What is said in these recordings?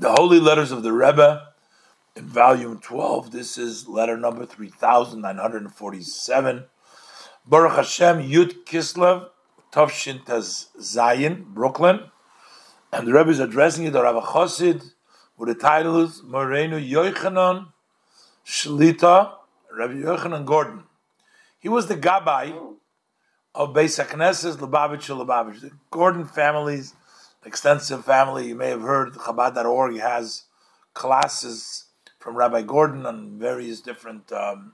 The Holy Letters of the Rebbe in volume 12. This is letter number 3947. Baruch Hashem Yud Kislev, Tovshin Taz Zayin, Brooklyn. And the Rebbe is addressing it to Rav Chosid with the title is Morenu Yochanan Shlita, Rabbi Yochanan Gordon. He was the Gabbai of Beis HaKnesses, Lubavitch Lubavitch. The Gordon family's extensive family. You may have heard Chabad.org has classes from Rabbi Gordon on various different, um,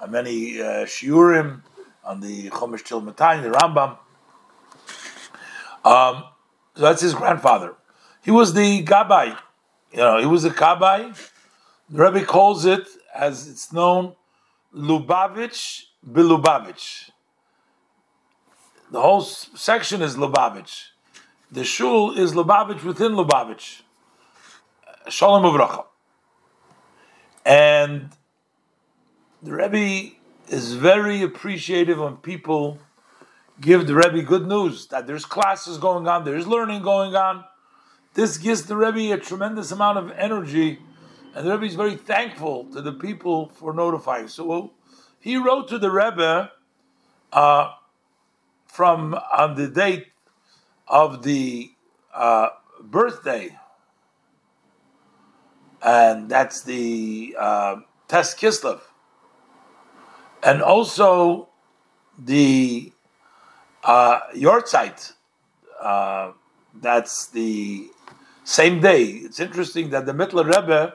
on many uh, shiurim, on the Chumash Tehillim Tanya, the Rambam. Um, so that's his grandfather. He was the Gabai. You know, he was a Gabbai. The Rebbe calls it, as it's known, Lubavitch Bilubavitch. The whole section is Lubavitch. The shul is Lubavitch within Lubavitch. Shalom Uvracha. And the Rebbe is very appreciative when people give the Rebbe good news that there's classes going on, there's learning going on. This gives the Rebbe a tremendous amount of energy, and the Rebbe is very thankful to the people for notifying. So he wrote to the Rebbe uh, from on the date of the uh, birthday, and that's the uh, Tes Kislev, and also the uh, Yortzeit. Uh, that's the same day. It's interesting that the Mittler Rebbe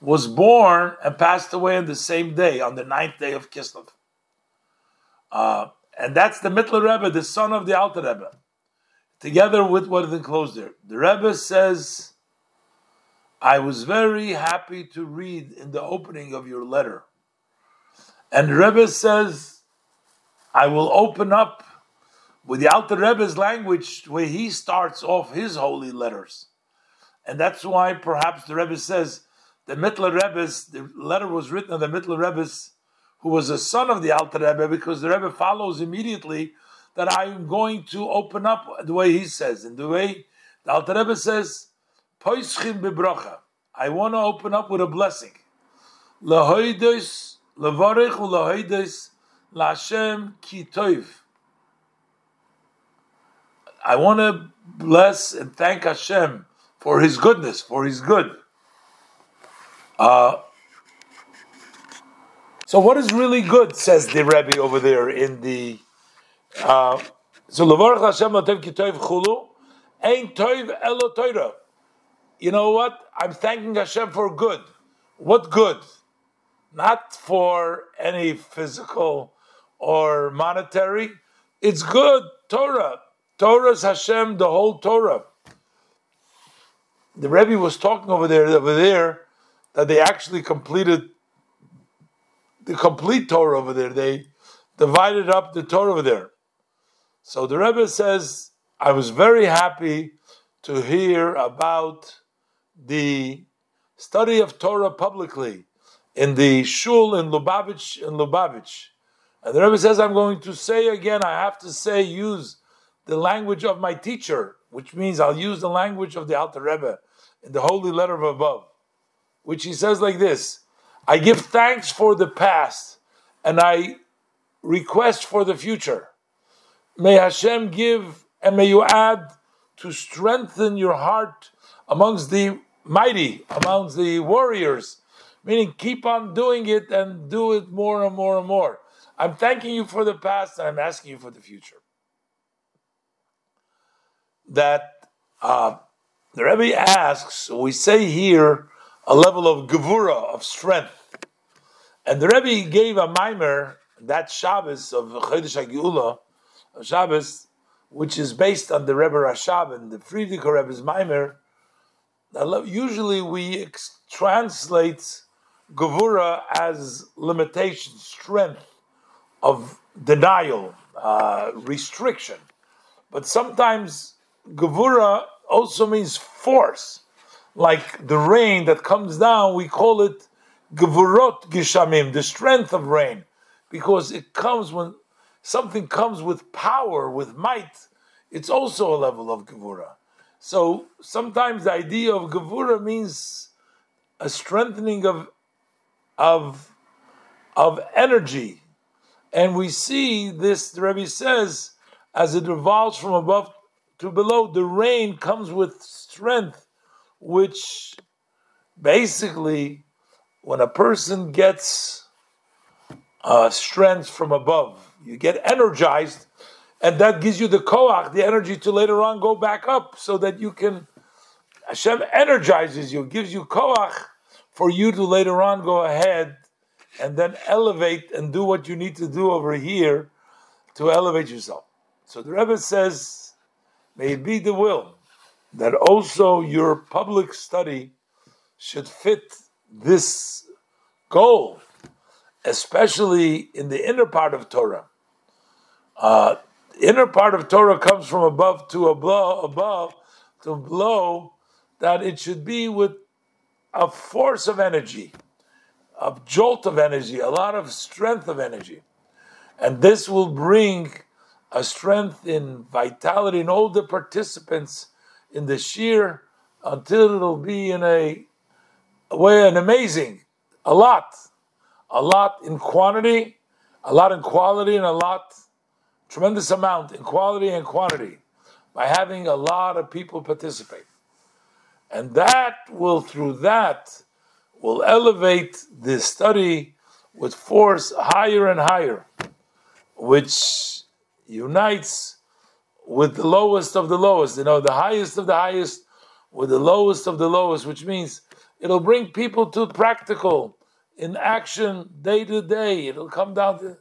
was born and passed away on the same day, on the ninth day of Kislev. Uh, and that's the Mittler Rebbe, the son of the Alter Rebbe, together with what is enclosed there. The Rebbe says, I was very happy to read in the opening of your letter. And the Rebbe says, I will open up with the Alter Rebbe's language where he starts off his holy letters. And that's why perhaps the Rebbe says the Mittler Rebbe's, the letter was written of the Mittler Rebbe's, who was a son of the Alter Rebbe, because the Rebbe follows immediately that I'm going to open up the way he says. And the way the Alter Rebbe says, Poischim bebrocha. I want to open up with a blessing. Lahoidos, lavarech ulahoidos, laHashem ki toiv. I want to bless and thank Hashem for His goodness, for His good. Uh, so, what is really good, says the Rebbe over there in the. So, Levarach Hashem Latev Kitoiv Chulu, Ein Toiv Elo Toira. You know what? I'm thanking Hashem for good. What good? Not for any physical or monetary. It's good, Torah. Torah's Hashem, the whole Torah. The Rebbe was talking over there, over there, that they actually completed the complete Torah over there. They divided up the Torah over there. So the Rebbe says, I was very happy to hear about the study of Torah publicly in the shul in Lubavitch in Lubavitch. And the Rebbe says, I'm going to say again, I have to say, use the language of my teacher, which means I'll use the language of the Alter Rebbe in the holy letter of above, which he says like this I give thanks for the past and I request for the future. May Hashem give and may you add to strengthen your heart amongst the mighty, amongst the warriors, meaning keep on doing it and do it more and more and more. I'm thanking you for the past and I'm asking you for the future. That uh, the Rebbe asks, we say here, a level of gevura, of strength. And the Rebbe gave a maimer, that Shabbos of Chodesh HaGeula, Shabbos, which is based on the Rebbe Rashab and the Frierdiker Rebbe's maimer. Usually we translate gevura as limitation, strength of denial, uh, restriction. But sometimes gevura also means force. Like the rain that comes down, we call it gevurot gishamim, the strength of rain, because it comes when something comes with power, with might. It's also a level of gevura. So sometimes the idea of gevura means a strengthening of of of energy, and we see this. The Rebbe says, as it revolves from above to below, the rain comes with strength, which basically, when a person gets uh, strength from above, you get energized and that gives you the koach, the energy to later on go back up, so that you can. Hashem energizes you, gives you koach for you to later on go ahead and then elevate and do what you need to do over here to elevate yourself. So the Rebbe says, may it be the will that also your public study should fit this goal, especially in the inner part of Torah. Uh, inner part of Torah comes from above to above, above to below, that it should be with a force of energy, a jolt of energy, a lot of strength of energy. And this will bring a strength in vitality in all the participants in the shiur until it'll be in a, a way an amazing, a lot, a lot in quantity, a lot in quality, and a lot tremendous amount in quality and quantity by having a lot of people participate. And that will, through that, will elevate this study with force higher and higher, which unites with the lowest of the lowest, you know, the highest of the highest with the lowest of the lowest, which means it'll bring people to practical in action day to day. It'll come down to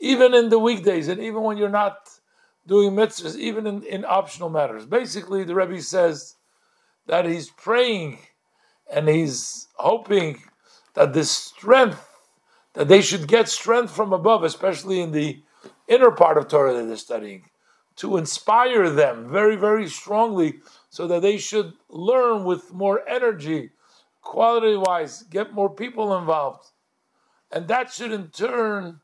even in the weekdays, and even when you're not doing mitzvahs, even in, in optional matters. Basically, the Rebbe says that he's praying and he's hoping that this strength, that they should get strength from above, especially in the inner part of Torah that they're studying, to inspire them very, very strongly so that they should learn with more energy, quality wise, get more people involved. And that should in turn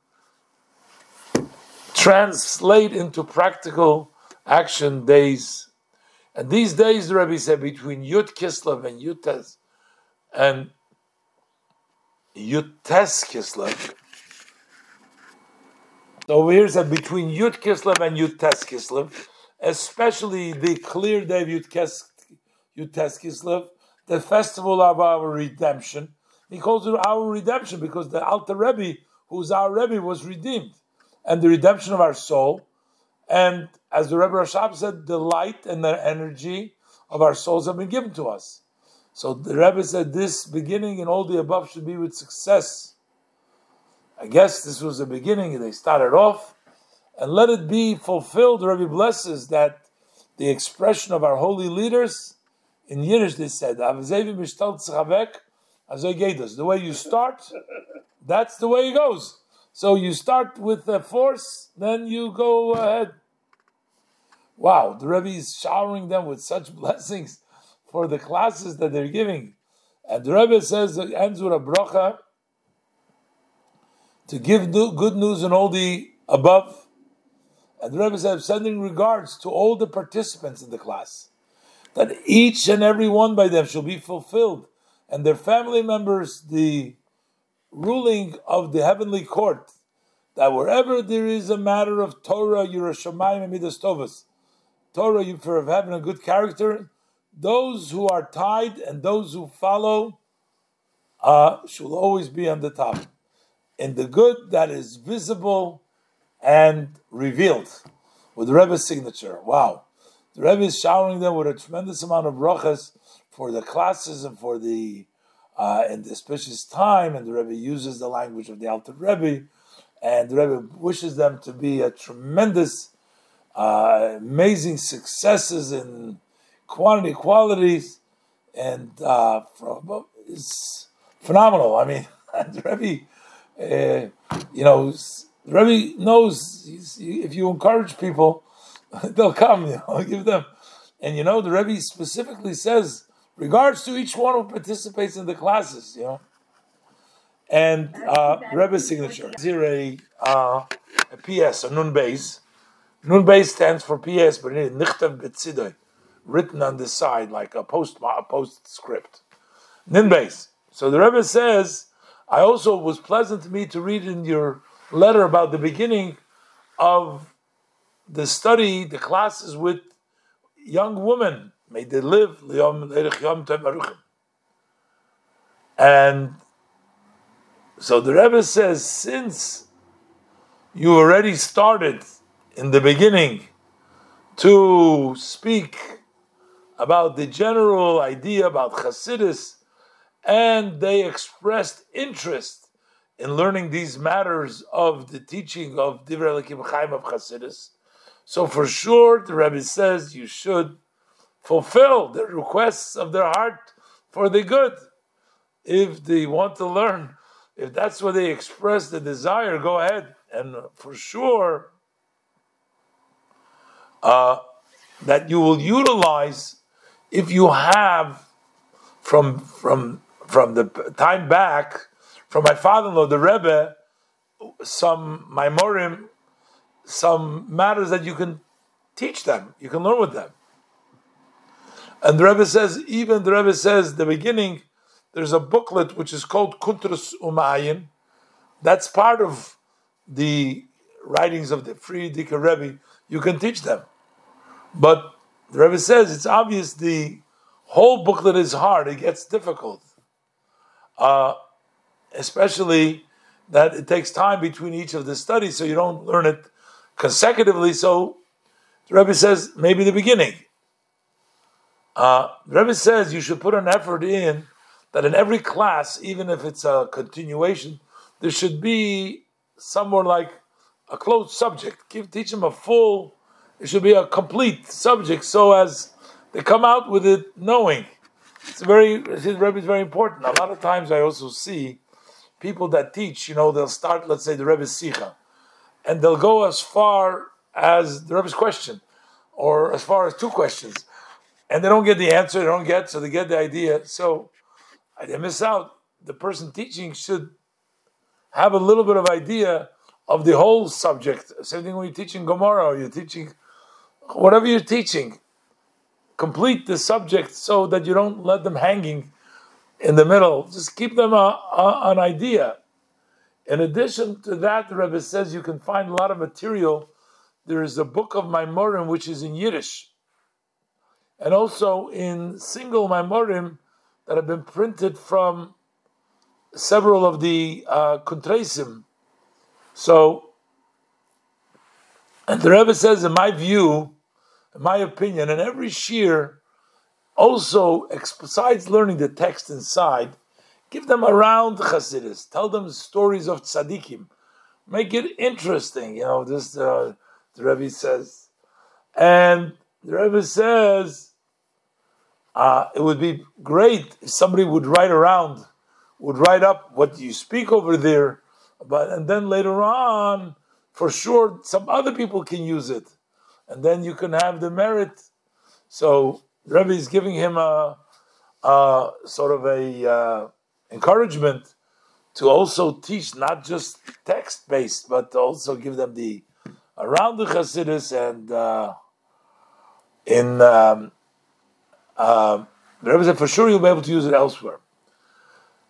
translate into practical action days. And these days, the Rebbe said, between Yud Kislev and Yud-Tes and Yud-Tes Kislev. So here's said between Yud Kislev and Yud-Tes Kislev, especially the clear day of Yud Kislev, the festival of our redemption. He calls it our redemption because the Alter Rebbe, who's our Rebbe, was redeemed and the redemption of our soul. And as the Rebbe Rashab said, the light and the energy of our souls have been given to us. So the Rebbe said this beginning and all the above should be with success. I guess this was the beginning, they started off. And let it be fulfilled, the Rebbe blesses that the expression of our holy leaders, in Yiddish they said, the way you start, that's the way it goes. So you start with the force, then you go ahead. Wow, the Rebbe is showering them with such blessings for the classes that they're giving. And the Rebbe says, ends with a bracha to give good news in all the above. And the Rebbe says, sending regards to all the participants in the class, that each and every one by them shall be fulfilled, and their family members, the ruling of the heavenly court that wherever there is a matter of Torah, Yiras Shamayim, and Midas Tovas, Torah you for having a good character, those who are tied and those who follow uh, shall always be on the top. In the good that is visible and revealed with the Rebbe's signature. Wow. The Rebbe is showering them with a tremendous amount of brachas for the classes and for the uh, in the auspicious time, and the Rebbe uses the language of the Alter Rebbe, and the Rebbe wishes them to be a tremendous, uh, amazing successes in quantity, qualities, and uh, it's phenomenal. I mean, the Rebbe, uh, you know, the Rebbe knows if you encourage people, they'll come. You know, give them, and you know, the Rebbe specifically says regards to each one who participates in the classes, you know. And uh, Rebbe's signature. Here a, uh, a PS, a nun base. Nun base stands for PS, but in Nichtav Betzidoy. written on the side like a post a postscript. Ninbase. So the Rebbe says, I also was pleasant to me to read in your letter about the beginning of the study, the classes with young women. May they live. And so the Rebbe says, since you already started in the beginning to speak about the general idea about Hasidus, and they expressed interest in learning these matters of the teaching of Divrei Chaim of Hasidus. So for sure, the Rebbe says you should fulfill the requests of their heart for the good. If they want to learn, if that's what they express the desire, go ahead. And for sure, uh, that you will utilize if you have from from from the time back from my father-in-law, the Rebbe, some maimorim, some matters that you can teach them, you can learn with them. And the Rebbe says, even the Rebbe says, the beginning, there's a booklet which is called Kuntrus Umaayan. That's part of the writings of the Frierdiker Rebbe. You can teach them. But the Rebbe says it's obvious the whole booklet is hard, it gets difficult. Uh, especially that it takes time between each of the studies, so you don't learn it consecutively. So the Rebbe says maybe the beginning. Uh, Rebbe says you should put an effort in that in every class, even if it's a continuation, there should be somewhere like a closed subject. Give teach them a full. It should be a complete subject, so as they come out with it knowing. It's very. Rebbe is very important. A lot of times, I also see people that teach, you know, they'll start, let's say, the Rebbe's Sikha, and they'll go as far as the Rebbe's question, or as far as two questions, and they don't get the answer, they don't get, so they get the idea. So they miss out. The person teaching should have a little bit of idea of the whole subject. Same thing when you're teaching or you're teaching whatever you're teaching. Complete the subject so that you don't let them hanging in the middle. Just keep them a, a, an idea. In addition to that, the Rebbe says you can find a lot of material. There is a book of Maimorim which is in Yiddish, and also in single Maimorim that have been printed from several of the uh, Kuntresim. So, and the Rebbe says, in my view, in my opinion, in every shiur, also, besides learning the text inside, give them around Chassidus. Tell them stories of tzaddikim. Make it interesting. You know, this uh, the Rebbe says, and the Rebbe says uh, it would be great if somebody would write around, would write up what you speak over there, but and then later on, for sure, some other people can use it, and then you can have the merit. So Rebbe is giving him a, a sort of a uh, encouragement to also teach not just text based, but also give them the around the Chassidus and uh, in um, uh, the Rebbe said for sure you'll be able to use it elsewhere.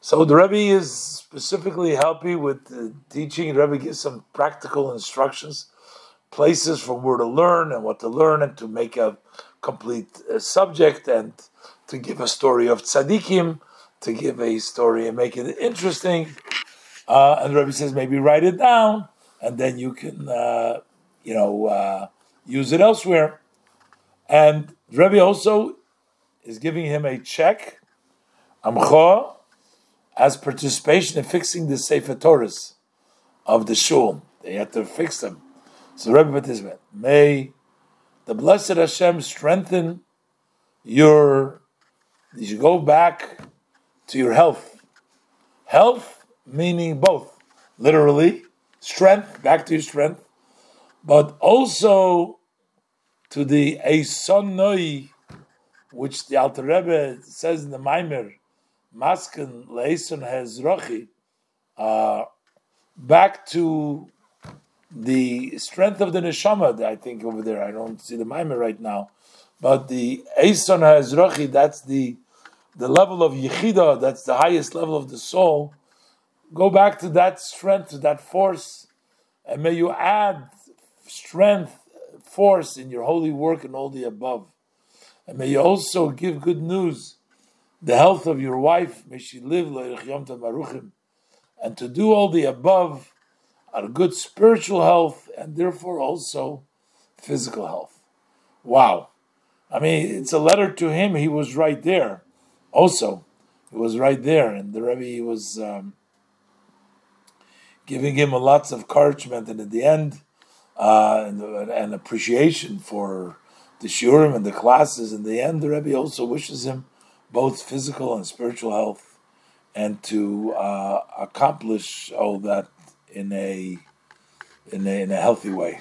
So the Rebbe is specifically helping with teaching. The Rebbe gives some practical instructions, places from where to learn and what to learn, and to make a complete uh, subject and to give a story of tzaddikim, to give a story and make it interesting. Uh, and the Rebbe says maybe write it down, and then you can, uh, you know, uh, use it elsewhere. And the Rebbe also is giving him a check, amcha, as participation in fixing the Sefer Torahs of the shul. They have to fix them. So Rebbe participated. May the blessed Hashem strengthen your, you should go back to your health. Health meaning both, literally, strength, back to your strength, but also to the Eisonoi, which the Alter Rebbe says in the Maimer, Maskil Leison Hezrochi, uh, back to the strength of the neshama, I think over there, I don't see the maimer right now, But the Eison HaEzrachi, that's the the level of Yechida, that's the highest level of the soul. Go back to that strength, to that force, and may you add strength, force in your holy work and all the above. And may you also give good news, the health of your wife, may she live, and to do all the above are good spiritual health and therefore also physical health. Wow. I mean, it's a letter to him. He was right there. Also, he was right there, and the Rebbe was um, giving him lots of encouragement, and at the end, uh, and, and, appreciation for the shiurim and the classes. In the end, the Rebbe also wishes him both physical and spiritual health, and to uh, accomplish all that in a in a, in a healthy way.